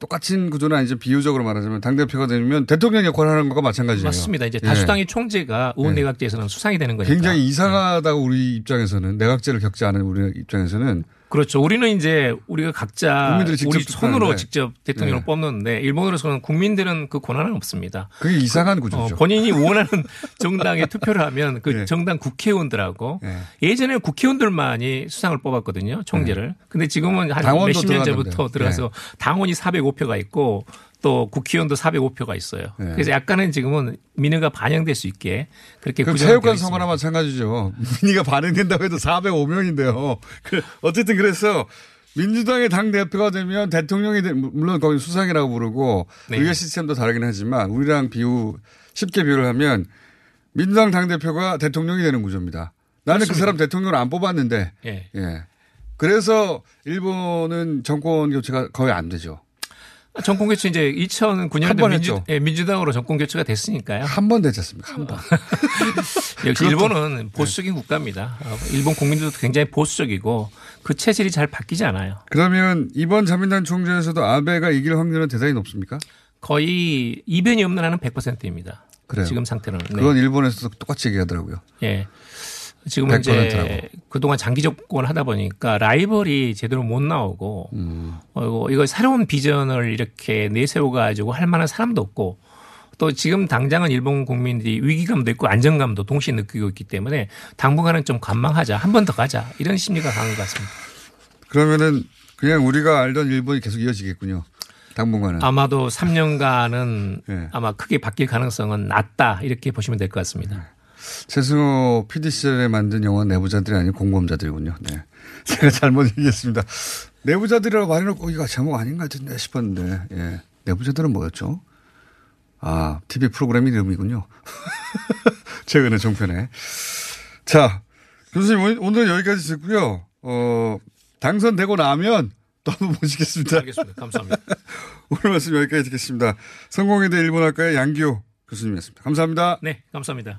똑같은 구조는 아니죠. 비유적으로 말하자면 당 대표가 되면 대통령 역할을 하는 것과 마찬가지예요. 맞습니다. 이제 예. 다수당의 총재가 의원 예. 내각제에서는 수상이 되는 거니까. 굉장히 이상하다고 우리 입장에서는 내각제를 겪지 않은 우리 입장에서는 그렇죠. 우리는 이제 우리가 각자 우리 손으로. 직접 대통령을 네. 뽑는데 일본으로서는 국민들은 그 권한은 없습니다. 그게 이상한 어, 구조죠. 본인이 원하는 정당에 투표를 하면 그 네. 정당 국회의원들하고 네. 예전에 국회의원들만이 수상을 뽑았거든요. 총재를. 근데 지금은 한 몇십 년. 전부터 들어가서 당원이 405표가 있고 또 국회의원도 405표가 있어요. 네. 그래서 약간은 지금은 민의가 반영될 수 있게 그렇게 그럼 체육관. 선거나 마찬가지죠. 민의가 반영된다고 해도 405명인데요. 그 어쨌든 그래서 민주당의 당 대표가 되면 대통령이 되, 물론 거기 수상이라고 부르고 네. 의회 시스템도 다르긴 하지만 우리랑 비유 쉽게 비유를 하면 민주당 당 대표가 대통령이 되는 구조입니다. 나는 그 그렇습니다. 사람 대통령을 안 뽑았는데 예. 예. 그래서 일본은 정권 교체가 거의 안 되죠. 정권 교체 이제 2009년에 한번 민주. 예, 민주당으로 정권 교체가 됐으니까요. 한 번 되지 않습니까? 한 번. 역시 일본은 보수적인 국가입니다. 어, 일본 국민들도 굉장히 보수적이고 그 체질이 잘 바뀌지 않아요. 그러면 이번 자민당 총재에서도 아베가 이길 확률은 대단히 높습니까? 거의 이변이 없는 한은 100%입니다. 그래요. 지금 상태는. 네. 그건 일본에서도 똑같이 얘기하더라고요. 예. 지금은 이제 100%라고. 그동안 장기 정권 하다 보니까 라이벌이 제대로 못 나오고 음. 어, 이거, 새로운 비전을 이렇게 내세워 가지고 할 만한 사람도 없고 또 지금 당장은 일본 국민들이 위기감도 있고 안정감도 동시에 느끼고 있기 때문에 당분간은 좀 관망하자 한 번 더 가자 이런 심리가 강한 것 같습니다. 그러면은 그냥 우리가 알던 일본이 계속 이어지겠군요. 당분간은. 아마도 3년간은 네. 아마 크게 바뀔 가능성은 낮다 이렇게 보시면 될 것 같습니다. 최승호 PD 시절에 만든 영화 내부자들이 아닌 공범자들이군요. 네. 제가 잘못 얘기했습니다. 내부자들이라고 말해놓고 이거 제목 아닌 것 같은데 싶었는데, 예. 내부자들은 뭐였죠? 아, TV 프로그램 이름이군요. 최근에 종편에. 자, 교수님 오늘- 여기까지 듣고요. 어, 당선되고 나면 또 한번 모시겠습니다. 알겠습니다. 감사합니다. 오늘 말씀 여기까지 듣겠습니다. 성공회대 일본학과의 양기호 교수님이었습니다. 감사합니다. 네, 감사합니다.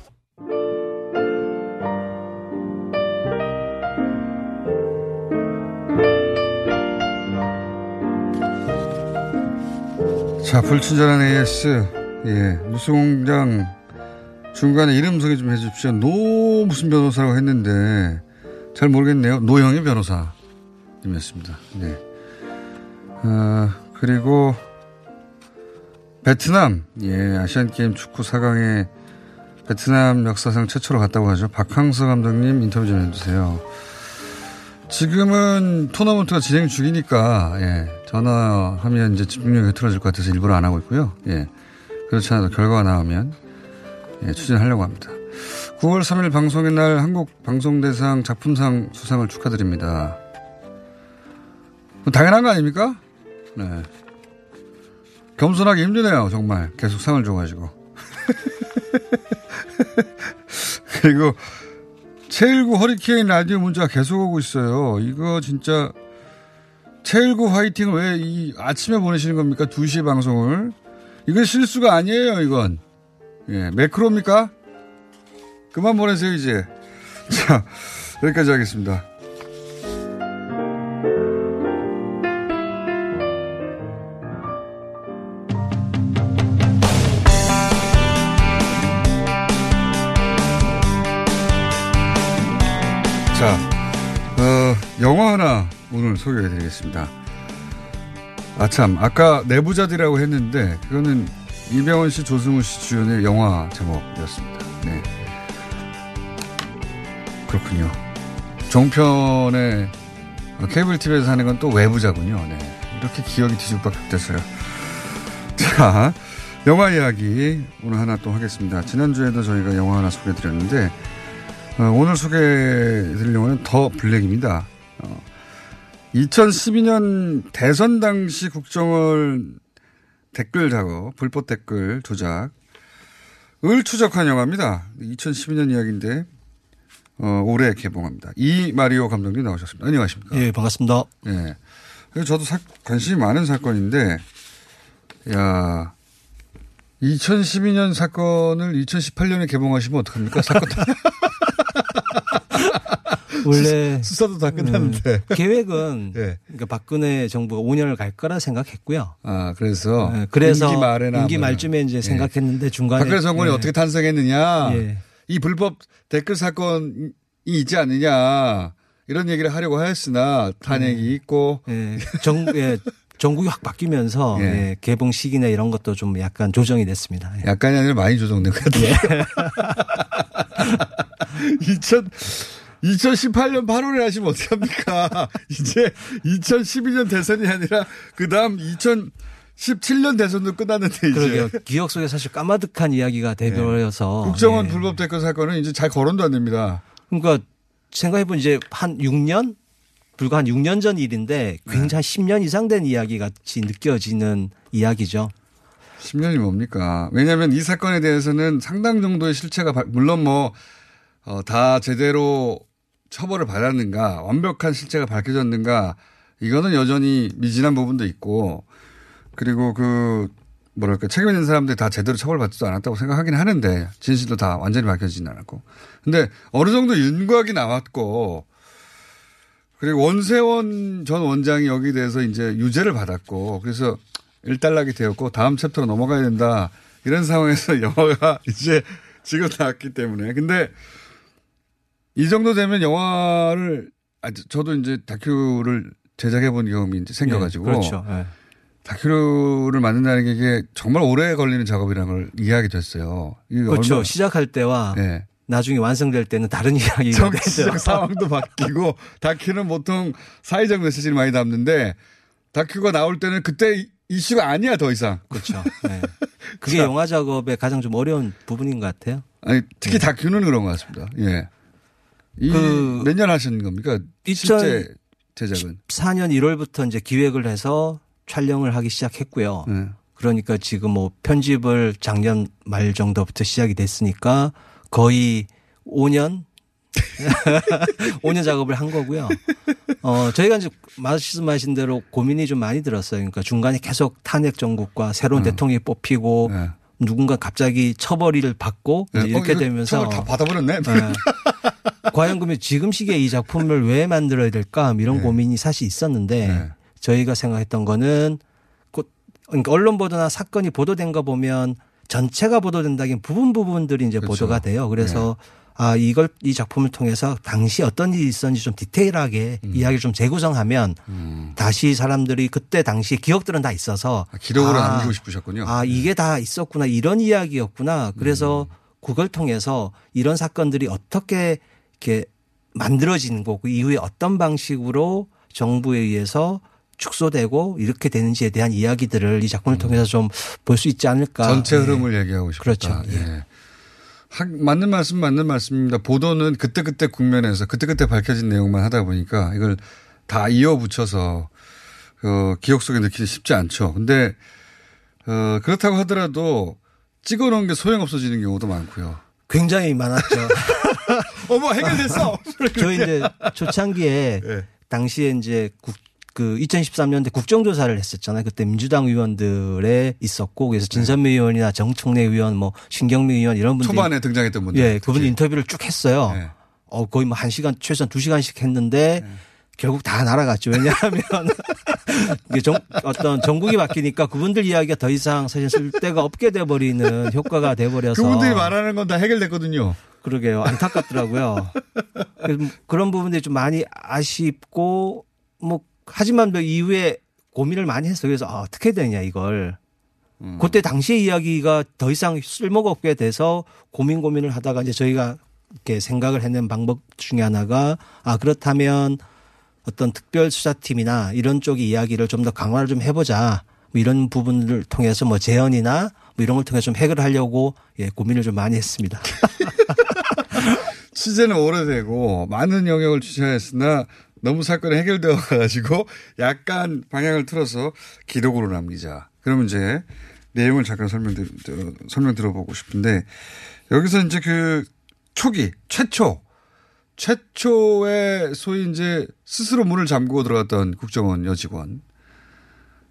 자, 불친절한 AS. 예. 뉴스공장 중간에 이름 소개 좀 해주십시오. 노 무슨 변호사라고 했는데 잘 모르겠네요. 노영희 변호사님이었습니다. 네. 아, 그리고 베트남. 예. 아시안 게임 축구 4강에 베트남 역사상 최초로 갔다고 하죠. 박항서 감독님 인터뷰 좀 해주세요. 지금은 토너먼트가 진행 중이니까, 예, 전화하면 이제 집중력이 흐트러질 것 같아서 일부러 안 하고 있고요. 예. 그렇지 않아도 결과가 나오면, 예, 추진하려고 합니다. 9월 3일 방송의 날 한국 방송대상 작품상 수상을 축하드립니다. 뭐 당연한 거 아닙니까? 네. 겸손하기 힘드네요, 정말. 계속 상을 줘가지고. 그리고 최일구 허리케인 라디오 문자가 계속 오고 있어요. 이거 진짜 최일구 화이팅을 왜 이 아침에 보내시는 겁니까? 2시에 방송을. 이건 실수가 아니에요, 이건. 예, 매크로입니까? 그만 보내세요, 이제. 자, 여기까지 하겠습니다. 소개해 드리겠습니다. 아, 참. 아까 내부자들이라고 했는데, 그거는 이병헌 씨, 조승우 씨 주연의 영화 제목이었습니다. 네. 그렇군요. 종편의 어, 케이블 TV에서 하는 건 또 외부자군요. 네. 이렇게 기억이 뒤죽박죽 됐어요. 자, 영화 이야기 오늘 하나 또 하겠습니다. 지난주에도 저희가 영화 하나 소개해 드렸는데, 어, 오늘 소개해드릴 영화는 더 블랙입니다. 어, 2012년 대선 당시 국정을 댓글 작업, 불법 댓글 조작을 추적한 영화입니다. 2012년 이야기인데 어, 올해 개봉합니다. 이 마리오 감독님 나오셨습니다. 안녕하십니까? 예, 반갑습니다. 예. 저도 사- 관심이 많은 사건인데, 야, 2012년 사건을 2018년에 개봉하시면 어떡합니까? 사건. 원래 수사도 다 끝났는데 음, 계획은 예. 그러니까 박근혜 정부가 5년을 갈 거라 생각했고요. 아 그래서 네, 그래서 임기 말에나 임기 뭐. 말쯤에 이제 예. 생각했는데 중간에 박근혜 정권이 예. 어떻게 탄생했느냐 예. 이 불법 댓글 사건이 있지 않느냐 이런 얘기를 하려고 하였으나 탄핵이 있고 예. 정, 예. 정국이 확 바뀌면서 예. 예, 개봉 시기나 이런 것도 좀 약간 조정이 됐습니다. 예. 약간이 아니라 많이 조정된 것 같아요. 2000, 2018년 8월에 하시면 어떡합니까? 이제 2012년 대선이 아니라 그 다음 2017년 대선도 끝났는데 이제. 그러게요. 기억 속에 사실 까마득한 이야기가 돼버려서 국정원 예. 불법 댓글 사건은 이제 잘 거론도 안 됩니다. 그러니까 생각해보면 이제 한 6년 불과 한 6년 전 일인데 굉장히 10년 이상 된 이야기 같이 느껴지는 이야기죠. 10년이 뭡니까? 왜냐하면 이 사건에 대해서는 상당 정도의 실체가 발- 물론 뭐 어, 다 제대로 처벌을 받았는가, 완벽한 실체가 밝혀졌는가, 이거는 여전히 미진한 부분도 있고, 그리고 그 뭐랄까 책임 있는 사람들이 다 제대로 처벌받지도 않았다고 생각하긴 하는데 진실도 다 완전히 밝혀지진 않았고, 근데 어느 정도 윤곽이 나왔고, 그리고 원세원 전 원장이 여기에 대해서 이제 유죄를 받았고, 그래서 일단락이 되었고 다음 챕터로 넘어가야 된다 이런 상황에서 영화가 이제 지금 나왔기 때문에. 근데 이 정도 되면 영화를 아, 저도 이제 다큐를 제작해 본 경험이 이제 생겨가지고 예, 그렇죠. 예. 다큐를 만든다는 게 이게 정말 오래 걸리는 작업이라는 걸 이해하게 됐어요. 그렇죠. 얼마나- 시작할 때와 예. 나중에 완성될 때는 다른 이야기가 되죠. 상황도 바뀌고 다큐는 보통 사회적 메시지를 많이 담는데 다큐가 나올 때는 그때 이- 이슈가 아니야 더 이상. 그렇죠. 네. 그게 자. 영화 작업의 가장 좀 어려운 부분인 것 같아요. 아니 특히 다큐는 그런 것 같습니다. 예. 그- 몇 년 하신 겁니까? 실제 제작은. 4년 1월부터 이제 기획을 해서 촬영을 하기 시작했고요. 네. 그러니까 지금 뭐 편집을 작년 말 정도부터 시작이 됐으니까 거의 5년 5년 작업을 한 거고요. 어, 저희가 이제 말씀하신 대로 고민이 좀 많이 들었어요. 그러니까 중간에 계속 탄핵 정국과 새로운 대통령이 뽑히고 누군가 갑자기 처벌을 받고 네. 이제 이렇게 어, 되면서 처벌 다 받아버렸네. 네. 과연 그러면 지금 시기에 이 작품을 왜 만들어야 될까 이런 네. 고민이 사실 있었는데 저희가 생각했던 거는 곧 그러니까 언론 보도나 사건이 보도된 거 보면 전체가 보도된다긴 부분 부분들이 이제 그렇죠. 보도가 돼요. 그래서 아 이걸 이 작품을 통해서 당시 어떤 일이 있었는지 좀 디테일하게 음. 이야기를 좀 재구성하면 다시 사람들이 그때 당시 기억들은 다 있어서 기록으로 아, 남기고 싶으셨군요. 아 이게 다 있었구나 이런 이야기였구나. 그래서 그걸 통해서 이런 사건들이 어떻게 이렇게 만들어진 거고 이후에 어떤 방식으로 정부에 의해서 축소되고 이렇게 되는지에 대한 이야기들을 이 작품을 통해서 좀 볼 수 있지 않을까. 전체 예. 흐름을 얘기하고 싶다. 그렇죠. 예. 하- 맞는 말씀 맞는 말씀입니다. 보도는 그때그때 국면에서 그때그때 밝혀진 내용만 하다 보니까 이걸 다 이어붙여서 어, 기억 속에 넣기는 쉽지 않죠. 근데 어, 그렇다고 하더라도 찍어놓은 게 소용없어지는 경우도 많고요. 굉장히 많았죠. 어머 해결됐어. 저희 이제 초창기에 예. 당시에 이제 국, 그 2013년대 국정조사를 했었잖아요. 그때 민주당 의원들에 있었고 그래서 진선미 의원이나 정청래 의원 뭐 신경미 의원 이런 분들 초반에 등장했던 분들. 예, 그분 인터뷰를 쭉 했어요. 네. 어, 거의 뭐 한 시간, 최소한 두 시간씩 했는데 결국 다 날아갔죠. 왜냐하면 이게 정, 어떤 정국이 바뀌니까 그분들 이야기가 더 이상 사실 쓸 데가 없게 돼버리는 효과가 돼버려서. 그분들이 말하는 건 다 해결됐거든요. 그러게요. 안타깝더라고요. 그래서 그런 부분들이 좀 많이 아쉽고 뭐 하지만 그 이후에 고민을 많이 했어요. 그래서 아, 어떻게 되냐 이걸. 그때 당시의 이야기가 더 이상 쓸모가 없게 돼서 고민 고민을 하다가 이제 저희가 이렇게 생각을 해낸 방법 중에 하나가 아 그렇다면 어떤 특별 수사팀이나 이런 쪽의 이야기를 좀 더 강화를 좀 해보자. 뭐 이런 부분을 통해서 뭐 재연이나 뭐 이런 걸 통해서 좀 해결하려고 예, 고민을 좀 많이 했습니다. 취재는 오래되고 많은 영역을 취재했으나 너무 사건이 해결되어 가지고 약간 방향을 틀어서 기록으로 남기자. 그러면 이제 내용을 잠깐 설명, 드- 설명 들어보고 싶은데 여기서 이제 그 초기, 최초, 최초의 소위 이제 스스로 문을 잠그고 들어갔던 국정원 여직원,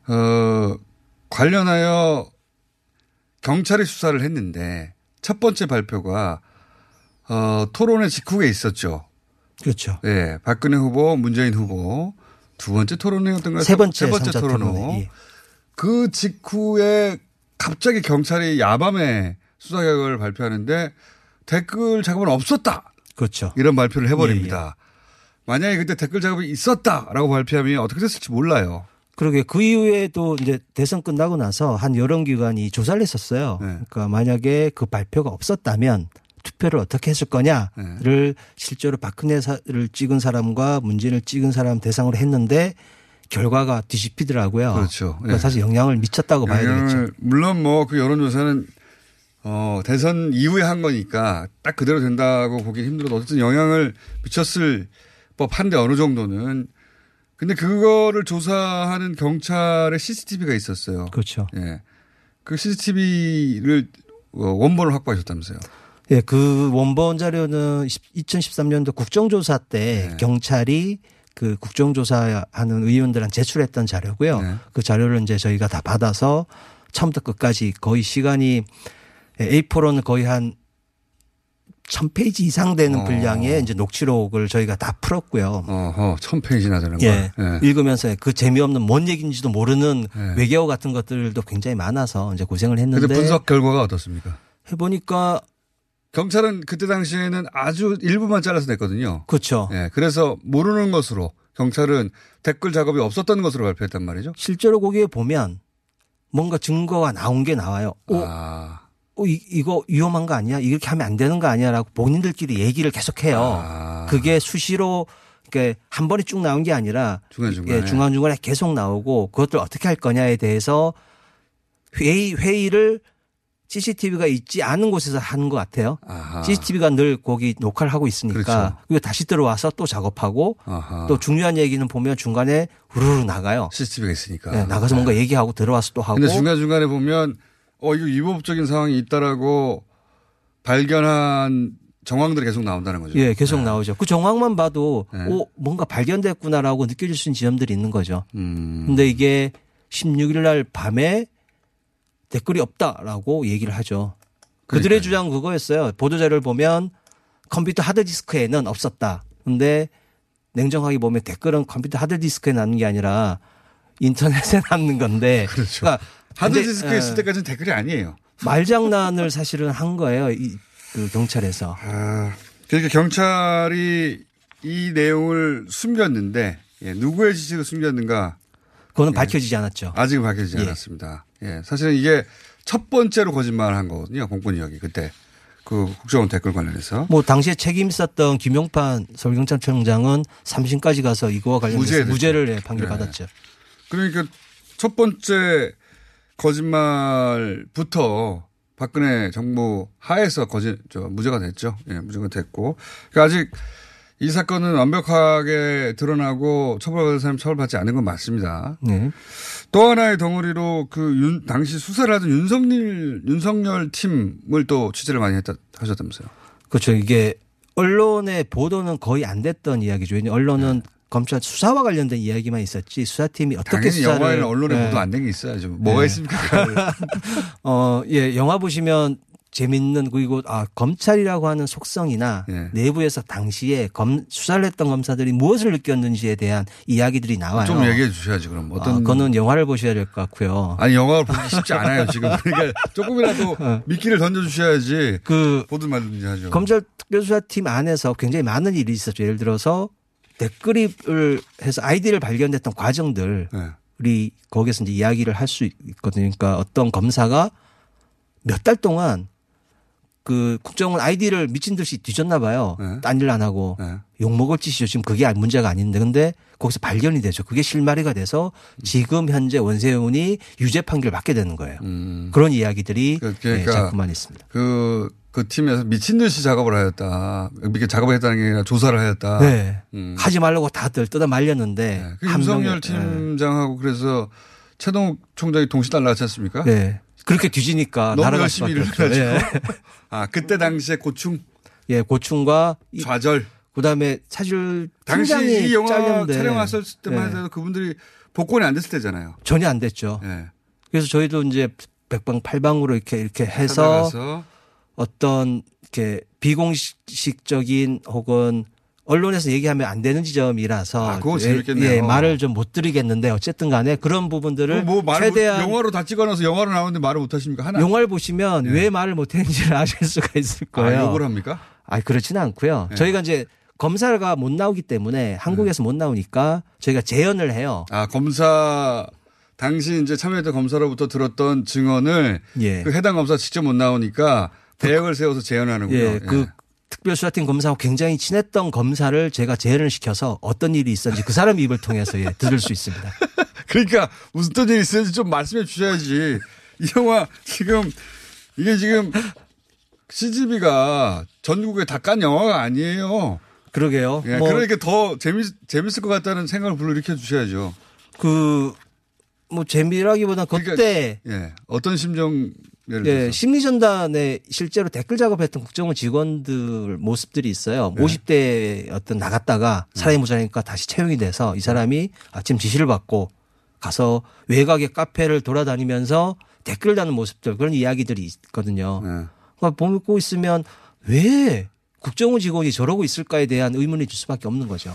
어, 관련하여 경찰이 수사를 했는데 첫 번째 발표가 어, 토론의 직후에 있었죠. 그렇죠. 예, 박근혜 후보, 문재인 후보 두 번째 토론회였던가요? 세 번째 세 번째 토론회. 토론회, 예. 그 직후에 갑자기 경찰이 야밤에 수사 결과를 발표하는데 댓글 작업은 없었다. 그렇죠. 이런 발표를 해버립니다. 만약에 그때 댓글 작업이 있었다라고 발표하면 어떻게 됐을지 몰라요. 그러게 그 이후에도 이제 대선 끝나고 나서 한 여러 기관이 조사를 했었어요. 네. 그러니까 만약에 그 발표가 없었다면 투표를 어떻게 했을 거냐를 실제로 박근혜를 찍은 사람과 문재인을 찍은 사람 대상으로 했는데 결과가 뒤집히더라고요. 그렇죠. 예. 사실 영향을 미쳤다고 봐야 되겠죠. 영향을 물론 뭐 그 여론조사는 어, 대선 이후에 한 거니까 딱 그대로 된다고 보기 힘들어도 어쨌든 영향을 미쳤을 법한데 어느 정도는 근데 그거를 조사하는 경찰의 CCTV가 있었어요. 그렇죠. 예. 그 CCTV를 원본을 확보하셨다면서요. 예, 그 원본 자료는 2013년도 국정조사 때 네. 경찰이 그 국정조사하는 의원들한테 제출했던 자료고요. 네. 그 자료를 이제 저희가 다 받아서 처음부터 끝까지 거의 시간이 A4로는 거의 한 1000페이지 이상 되는 어. 분량의 이제 녹취록을 저희가 다 풀었고요. 어허, 1000페이지나 되는 예. 거. 예. 읽으면서 그 재미없는 뭔 얘기인지도 모르는 네. 외계어 같은 것들도 굉장히 많아서 이제 고생을 했는데 분석 결과가 어떻습니까? 해 보니까 경찰은 그때 당시에는 아주 일부만 잘라서 냈거든요. 그렇죠. 예, 그래서 모르는 것으로 경찰은 댓글 작업이 없었던 것으로 발표했단 말이죠. 실제로 거기에 보면 뭔가 증거가 나온 게 나와요. 어, 아, 어, 이, 이거 위험한 거 아니야? 이렇게 하면 안 되는 거 아니야라고 본인들끼리 얘기를 계속해요. 아. 그게 수시로 한 번에 쭉 나온 게 아니라 중간중간에. 예, 중간중간에 계속 나오고 그것들 어떻게 할 거냐에 대해서 회의 회의를 CCTV가 있지 않은 곳에서 하는 것 같아요. 아하. CCTV가 늘 거기 녹화를 하고 있으니까 그렇죠. 그리고 다시 들어와서 또 작업하고 아하. 또 중요한 얘기는 보면 중간에 우르르 나가요. CCTV가 있으니까. 네, 나가서 뭔가 얘기하고 들어와서 또 하고. 근데 중간 중간에 보면 어, 이거 위법적인 상황이 있다라고 발견한 정황들이 계속 나온다는 거죠. 예, 계속 나오죠. 그 정황만 봐도 네. 오 뭔가 발견됐구나라고 느껴질 수 있는 지점들이 있는 거죠. 음. 근데 이게 16일 날 밤에 댓글이 없다라고 얘기를 하죠. 그들의 주장 그거였어요. 보도자료를 보면 컴퓨터 하드디스크에는 없었다. 근데 냉정하게 보면 댓글은 컴퓨터 하드디스크에 남는 게 아니라 인터넷에 남는 건데. 그렇죠. 그러니까 하드디스크에 있을 어, 때까지는 댓글이 아니에요. 말장난을 사실은 한 거예요. 이, 그 경찰에서. 아, 그러니까 경찰이 이 내용을 숨겼는데 예, 누구의 지시로 숨겼는가 그거는 밝혀지지 않았죠. 아직은 밝혀지지 예. 않았습니다. 예, 사실은 이게 첫 번째로 거짓말을 한 거거든요. 공권 이야기 그때 그 국정원 댓글 관련해서 뭐 당시에 책임 있었던 김용판 서울경찰청장은 3심까지 가서 이거와 관련해서 무죄됐죠. 무죄를 예, 판결 네. 받았죠. 그러니까 첫 번째 거짓말부터 박근혜 정부 하에서 거짓 저 무죄가 됐죠. 예, 무죄가 됐고 그러니까 아직 이 사건은 완벽하게 드러나고 처벌받을 사람 처벌받지 않은 건 맞습니다. 네. 또 하나의 덩어리로 그 윤, 당시 수사를 하던 윤석열, 윤석열 팀을 또 취재를 많이 했다, 하셨다면서요. 그렇죠. 이게 언론의 보도는 거의 안 됐던 이야기죠. 왜냐하면 언론은 검찰 수사와 관련된 이야기만 있었지 수사팀이 어떻게 네. 수사를 영화에는 언론에 네. 보도 안 된 게 있어야죠. 뭐가 네. 있습니까? 어, 예, 영화 보시면 재밌는 그리고 아 검찰이라고 하는 속성이나 예. 내부에서 당시에 검 수사를 했던 검사들이 무엇을 느꼈는지에 대한 이야기들이 나와요. 좀 얘기해 주셔야지 그럼 어떤 아, 그거는 영화를 보셔야 될 것 같고요. 아니 영화를 보기 쉽지 않아요 지금 그러니까 조금이라도 미끼를 던져 주셔야지 그 보든 말든지 하죠. 검찰 특별수사팀 안에서 굉장히 많은 일이 있었죠. 예를 들어서 댓글을 해서 아이디를 발견됐던 과정들이 네. 거기서 이제 이야기를 할 수 있거든요. 그러니까 어떤 검사가 몇 달 동안 그 국정원 아이디를 미친 듯이 뒤졌나 봐요. 네. 딴일 안 하고 욕 먹을 짓이죠. 지금 그게 문제가 아닌데 근데 거기서 발견이 되죠. 그게 실마리가 돼서 지금 현재 원세훈이 유죄 판결 받게 되는 거예요. 그런 이야기들이 네, 그러니까 자꾸만 있습니다. 그, 그 팀에서 미친 듯이 작업을 하였다. 이렇게 작업을 했다는 게 아니라 조사를 하였다. 네. 음. 하지 말라고 다들 뜯어 말렸는데 그한 윤석열 명의- 네. 팀장하고 그래서 최동욱 총장이 동시 날라갔지 않습니까? 네. 그렇게 뒤지니까 너무 열심히 일을 없죠. 해가지고. 아, 그때 당시에 고충. 예, 고충과 이- 좌절. 그다음에 사실 당시 이 영화 잘렸는데 촬영 왔을 때만 예. 해도 그분들이 복권이 안 됐을 때잖아요. 전혀 안 됐죠. 예. 그래서 저희도 이제 백방팔방으로 이렇게 이렇게 해서 찾아가서 어떤 이렇게 비공식적인 혹은 언론에서 얘기하면 안 되는 지점이라서 아, 그거 예, 재밌겠네요. 예, 말을 좀 못 드리겠는데 어쨌든 간에 그런 부분들을 뭐 말, 최대한 영화로 다 찍어놔서 영화로 나오는데 말을 못 하십니까? 하나. 영화를 보시면 왜 말을 못 했는지를 아실 수가 있을 거예요. 아, 욕을 합니까? 아, 그렇지는 않고요. 네. 저희가 이제 검사가 못 나오기 때문에 한국에서 못 나오니까 저희가 재연을 해요. 아, 검사, 당시 이제 참여했던 검사로부터 들었던 증언을 예. 그 해당 검사 직접 못 나오니까 대역을 세워서 재현하는군요. 예, 그 특별수사팀 검사하고 굉장히 친했던 검사를 제가 재연을 시켜서 어떤 일이 있었는지 그 사람 입을 통해서 예, 들을 수 있습니다. 그러니까 무슨 또 일이 있었는지 좀 말씀해 주셔야지. 이 영화 지금 이게 지금 CGV가 전국에 다 깐 영화가 아니에요. 그러게요. 예, 뭐 그러니까 더 재밌, 재밌을 것 같다는 생각을 불러일으켜 주셔야죠. 그, 뭐 재미라기보다 그때 예. 어떤 심정, 예를 예, 들어서. 심리 전단에 실제로 댓글 작업했던 국정원 직원들 모습들이 있어요. 네. 50대 어떤 나갔다가 사람이 모자라니까 다시 채용이 돼서 이 사람이 아침 지시를 받고 가서 외곽의 카페를 돌아다니면서 댓글 다는 모습들 그런 이야기들이 있거든요. 네. 그러니까 보고 있으면 왜 국정원 직원이 저러고 있을까에 대한 의문이 들 수밖에 없는 거죠.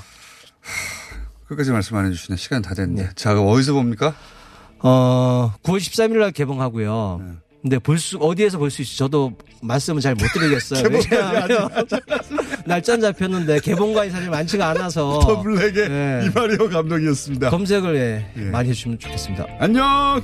끝까지 말씀 안 해주시네. 시간 다 됐네. 자, 그럼 어디서 봅니까? 어, 9월 13일 날 개봉하고요. 네. 근데 볼 수, 어디에서 볼 수 있지? 저도 말씀은 잘못 드리겠어요. 왜냐하면 날짜는 잡혔는데 개봉관이 사실 많지가 않아서. 더 블랙의 예. 이마리오 감독이었습니다. 검색을 예, 예. 많이 해주시면 좋겠습니다. 안녕!